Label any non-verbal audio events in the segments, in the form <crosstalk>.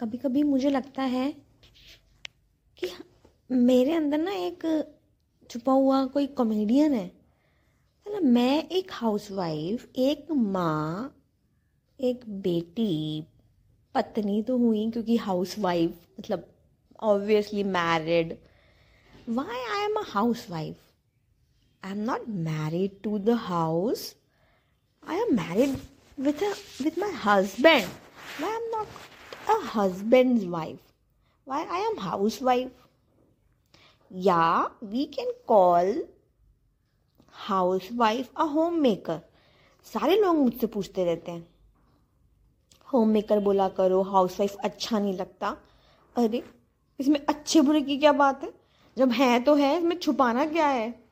कभी कभी मुझे लगता है कि मेरे अंदर ना एक छुपा हुआ कोई कॉमेडियन है। मतलब मैं एक हाउसवाइफ एक माँ, एक बेटी, पत्नी तो हुई क्योंकि हाउसवाइफ मतलब obviously married why I am a housewife I am not married to the house I am married with with my husband why am not a husband wife why I am house wife या we can call house wife a home maker सारे लोग मुझसे पूछते रहते हैं। Home maker बोला करो house wife अच्छा नहीं लगता। अरे, इसमें अच्छे बुरे की क्या बात है? जब है तो है, इसमें छुपाना क्या है?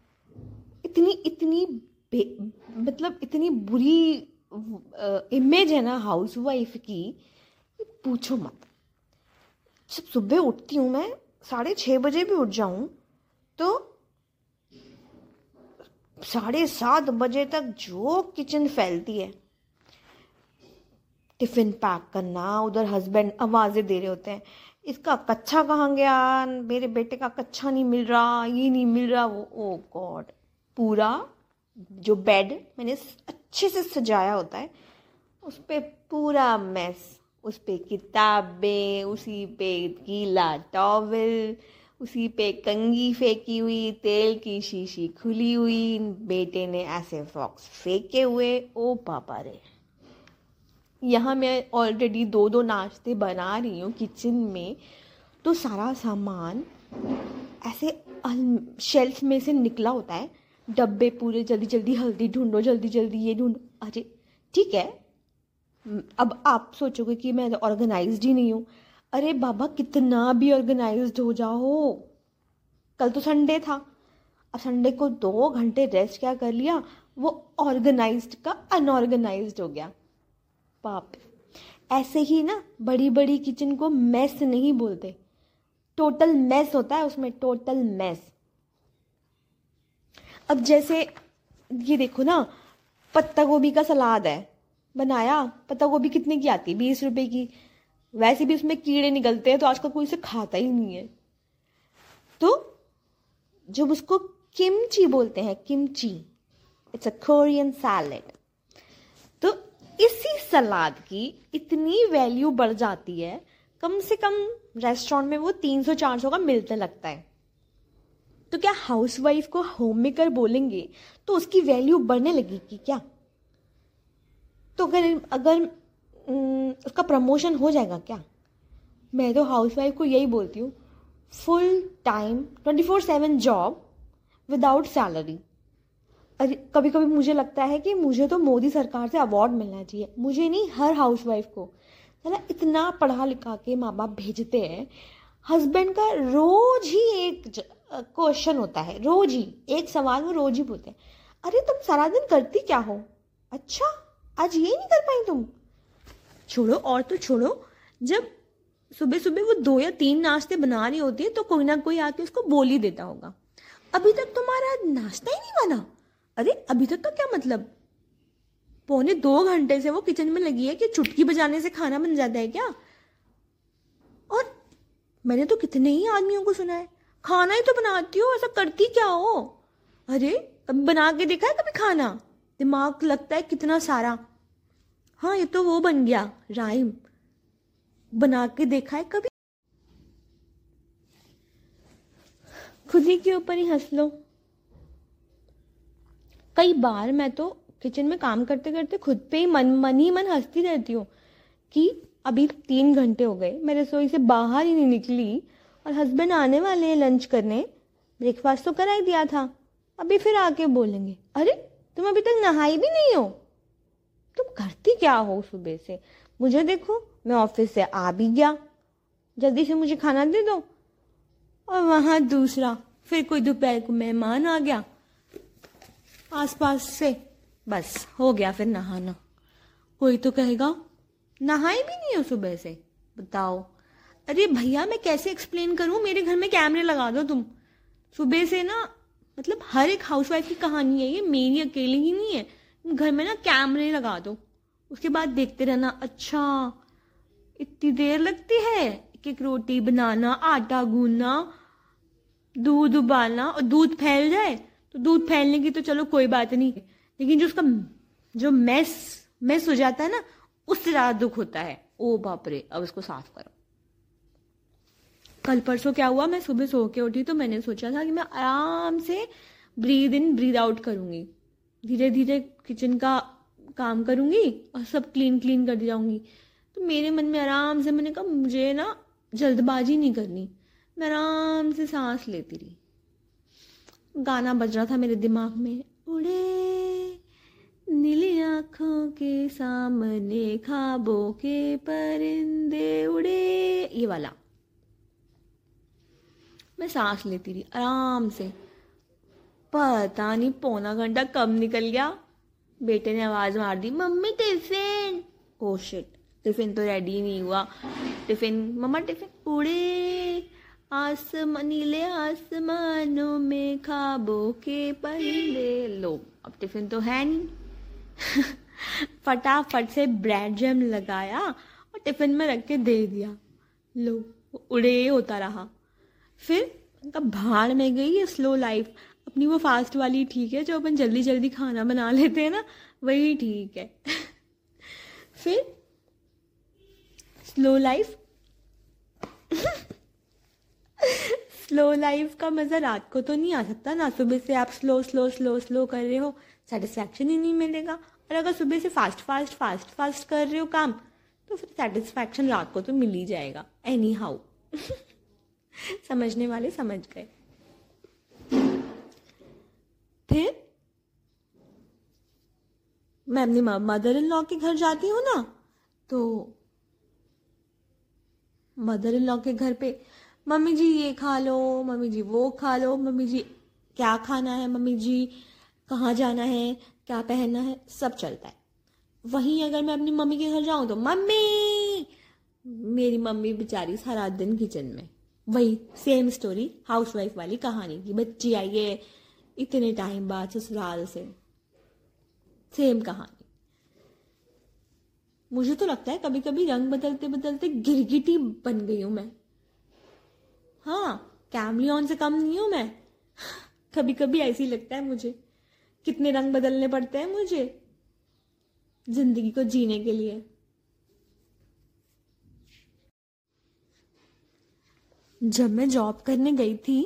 इतनी इतनी मतलब इतनी बुरी इमेज है ना हाउस वाइफ की, पूछो मत। जब सुबह उठती हूँ मैं, साढ़े छः बजे भी उठ जाऊँ तो साढ़े सात बजे तक जो किचन फैलती है। टिफ़िन पैक करना, उधर हस्बैंड आवाज़ें दे रहे होते हैं, इसका कच्चा कहाँ गया? मेरे बेटे का कच्चा नहीं मिल रहा, ये नहीं मिल रहा, वो ओ गॉड पूरा जो बेड मैंने अच्छे से सजाया होता है, उस पर पूरा मैस उस पर किताबें, उसी पे गीला टॉवल उसी पे कंगी फेंकी हुई, तेल की शीशी खुली हुई, बेटे ने ऐसे फॉक्स फेंके हुए, ओ पापा रे। यहाँ मैं ऑलरेडी दो दो नाश्ते बना रही हूँ किचन में तो सारा सामान ऐसे शेल्फ में से निकला होता है डब्बे पूरे जल्दी जल्दी, हल्दी ढूंढो, जल्दी जल्दी, ये ढूंढो। अरे, ठीक है। अब आप सोचोगे कि मैं ऑर्गेनाइज्ड ही नहीं हूँ। अरे बाबा, कितना भी ऑर्गेनाइज्ड हो जाओ। कल तो संडे था। अब संडे को दो घंटे रेस्ट क्या कर लिया? वो ऑर्गेनाइज्ड का अनऑर्गेनाइज्ड हो गया। पाप ऐसे ही ना बड़ी बड़ी किचन को मैस नहीं बोलते। टोटल मैस होता है उसमें टोटल मैस अब जैसे, ये देखो ना, पत्ता गोभी का सलाद है। बनाया, पत्ता गोभी कितने की आती है? बीस रुपए की। वैसे भी उसमें कीड़े निकलते हैं तो आजकल कोई इसे खाता ही नहीं है। तो जब उसको किमची बोलते हैं, kimchi it's a Korean salad तो इसी सलाद की इतनी वैल्यू बढ़ जाती है, कम से कम रेस्टोरेंट में वो तीन सौ, चार सौ का मिलने लगता है। तो क्या हाउसवाइफ को होम मेकर बोलेंगे? तो उसकी वैल्यू बढ़ने लगेगी क्या? तो अगर अगर उसका प्रमोशन हो जाएगा क्या? मैं तो हाउसवाइफ को यही बोलती हूँ full time twenty four seven job without salary अरे कभी कभी मुझे लगता है कि मुझे तो मोदी सरकार से अवार्ड मिलना चाहिए। मुझे नहीं, हर हाउसवाइफ को। है इतना पढ़ा लिखा के माँ बाप भेजते हैं हस्बैंड का रोज ही एक क्वेश्चन होता है। रोज ही, एक सवाल वो रोज ही पूछते हैं। अरे, तुम सारा दिन करती क्या हो? अच्छा आज ये नहीं कर पाई तुम। छोड़ो, और तो छोड़ो। जब सुबह सुबह वो दो या तीन नाश्ते बना रही होती है तो कोई ना कोई आके उसको बोल ही देता होगा। अभी तक तुम्हारा नाश्ता ही नहीं बना? अरे, अभी तक का क्या मतलब? पौने दो घंटे से वो किचन में लगी है कि चुटकी बजाने से खाना बन जाता है क्या? और मैंने तो कितने ही आदमियों को सुना है। खाना ही तो बनाती हो, ऐसा करती क्या हो? अरे, कभी बना के देखा है कभी खाना? दिमाग लगता है कितना सारा। हाँ ये तो वो बन गया, राइम। बना के देखा है कभी? खुद ही के ऊपर ही हंस लो। कई बार मैं तो किचन में काम करते करते खुद पे ही मन मन ही मन हंसती रहती हूँ कि अभी तीन घंटे हो गए, मैं रसोई से बाहर ही नहीं निकली। और हस्बैंड आने वाले हैं लंच करने। ब्रेकफास्ट तो करा ही दिया था। अभी फिर आके बोलेंगे, अरे, तुम अभी तक नहाई भी नहीं हो? तुम करती क्या हो सुबह से? मुझे देखो, मैं ऑफ़िस से आ भी गया। जल्दी से मुझे खाना दे दो। और वहाँ दूसरा, फिर कोई दोपहर को मेहमान आ गया। आसपास से, बस, हो गया फिर नहाना। कोई तो कहेगा, नहाई भी नहीं हो सुबह से? बताओ। अरे भैया, मैं कैसे एक्सप्लेन करूँ? मेरे घर में कैमरे लगा दो तुम। सुबह से ना मतलब हर एक हाउसवाइफ की कहानी है ये, मेरी अकेली ही नहीं है। घर में ना कैमरे लगा दो। उसके बाद देखते रहना अच्छा इतनी देर लगती है? एक एक रोटी बनाना, आटा गूंदना, दूध उबालना, और दूध फैल जाए तो दूध फैलने की तो चलो कोई बात नहीं। लेकिन जो उसका, जो मैस मैस हो जाता है ना, उससे ज़्यादा दुख होता है। ओ बाप रे, अब उसको साफ़ करो। कल परसों क्या हुआ? मैं सुबह सो के उठी तो मैंने सोचा था कि मैं आराम से ब्रीद इन ब्रीद आउट करूँगी। धीरे धीरे किचन का काम करूँगी और सब क्लीन क्लीन कर जाऊँगी। तो मेरे मन में आराम से मैंने कहा, मुझे ना जल्दबाजी नहीं करनी। मैं आराम से सांस लेती रही। गाना बज रहा था मेरे दिमाग में। उड़े नीली आँखों के सामने, खाबों के परिंदे उड़े, ये वाला। मैं सांस लेती रही, आराम से। पता नहीं, पौना घंटा कब निकल गया। बेटे ने आवाज़ मार दी, mummy, tiffin! Oh shit tiffin तो रेडी नहीं हुआ। टिफ़िन, मम्मा, टिफ़िन उड़े। आसम नीले आसमानों में खाबों के परिंदे लो। अब टिफ़िन तो है नहीं। <laughs> फटाफट से ब्रेड जैम लगाया और टिफ़िन में रख के दे दिया। लो, उड़े होता रहा। फिर उनका भाड़ में गई है स्लो लाइफ अपनी वो फास्ट वाली ठीक है, जो अपन जल्दी जल्दी खाना बना लेते हैं ना, वही ठीक है। <laughs> फिर स्लो लाइफ स्लो लाइफ का मज़ा रात को तो नहीं आ सकता ना, सुबह से आप स्लो स्लो स्लो स्लो कर रहे हो सेटिस्फैक्शन ही नहीं मिलेगा। और अगर सुबह से फास्ट फास्ट फास्ट फास्ट कर रहे हो काम तो फिर सेटिस्फैक्शन रात को तो मिल ही जाएगा एनी हाउ <laughs> <laughs> समझने वाले समझ गए। फिर? मैं अपनी मदर इन लॉ के घर जाती हूँ ना तो मदर इन लॉ के घर पे, मम्मी जी ये खा लो, मम्मी जी वो खा लो, मम्मी जी क्या खाना है, मम्मी जी कहाँ जाना है, क्या पहनना है, सब चलता है। वहीं अगर मैं अपनी मम्मी के घर जाऊँ तो मम्मी! मेरी मम्मी बेचारी सारा दिन किचन में। वही सेम स्टोरी हाउस वाइफ वाली कहानी की बच्ची आई है, इतने टाइम बाद, ससुराल से। सेम कहानी। मुझे तो लगता है कभी कभी रंग बदलते बदलते गिरगिटी बन गई हूँ मैं। हाँ कैमलियन से कम नहीं हूँ मैं। कभी कभी ऐसे लगता है मुझे। कितने रंग बदलने पड़ते हैं मुझे। ज़िंदगी को जीने के लिए। जब मैं जॉब करने गई थी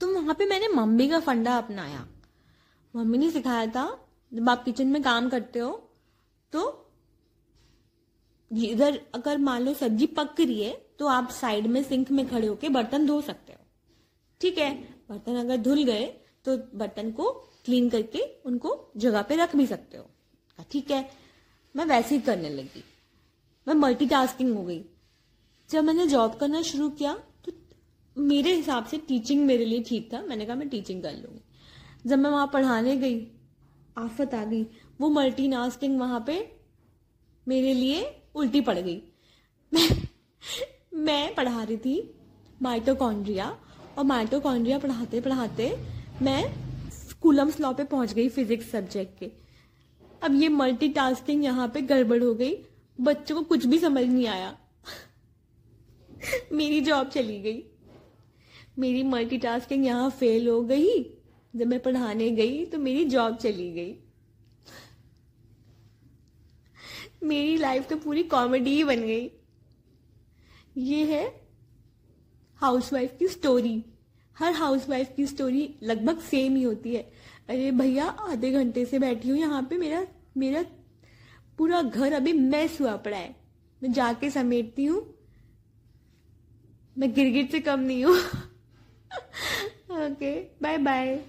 तो वहाँ पे मैंने मम्मी का फंडा अपनाया। मम्मी ने सिखाया था, जब आप किचन में काम करते हो तो इधर अगर मान लो सब्ज़ी पक रही है तो आप साइड में सिंक में खड़े होके बर्तन धो सकते हो। ठीक है? बर्तन अगर धुल गए तो बर्तन को क्लीन करके उनको जगह पे रख भी सकते हो। ठीक है। मैं वैसे ही करने लगी। मैं मल्टीटास्किंग हो गई। जब मैंने जॉब करना शुरू किया मेरे हिसाब से टीचिंग मेरे लिए ठीक था। मैंने कहा, मैं टीचिंग कर लूँगी। जब मैं वहाँ पढ़ाने गई, आफत आ गई, वो मल्टीटास्किंग वहाँ पे मेरे लिए उल्टी पड़ गई। <laughs> मैं पढ़ा रही थी माइटोकॉन्ड्रिया और माइटोकॉन्ड्रिया पढ़ाते पढ़ाते मैं कूलम्स लॉ पे पहुँच गई फिजिक्स सब्जेक्ट के। अब ये मल्टीटास्किंग यहाँ पे गड़बड़ हो गई। बच्चों को कुछ भी समझ नहीं आया। <laughs> मेरी जॉब चली गई। मेरी मल्टीटास्किंग यहाँ फेल हो गई। जब मैं पढ़ाने गई तो मेरी जॉब चली गई। मेरी लाइफ तो पूरी कॉमेडी ही बन गई। ये है हाउसवाइफ की स्टोरी हर हाउसवाइफ की स्टोरी लगभग सेम ही होती है। अरे भैया, आधे घंटे से बैठी हूँ यहाँ पे, मेरा मेरा पूरा घर अभी मैस हुआ पड़ा है। मैं जाके समेटती हूँ। मैं गिरगिट से कम नहीं हूँ। <laughs> <laughs> okay bye bye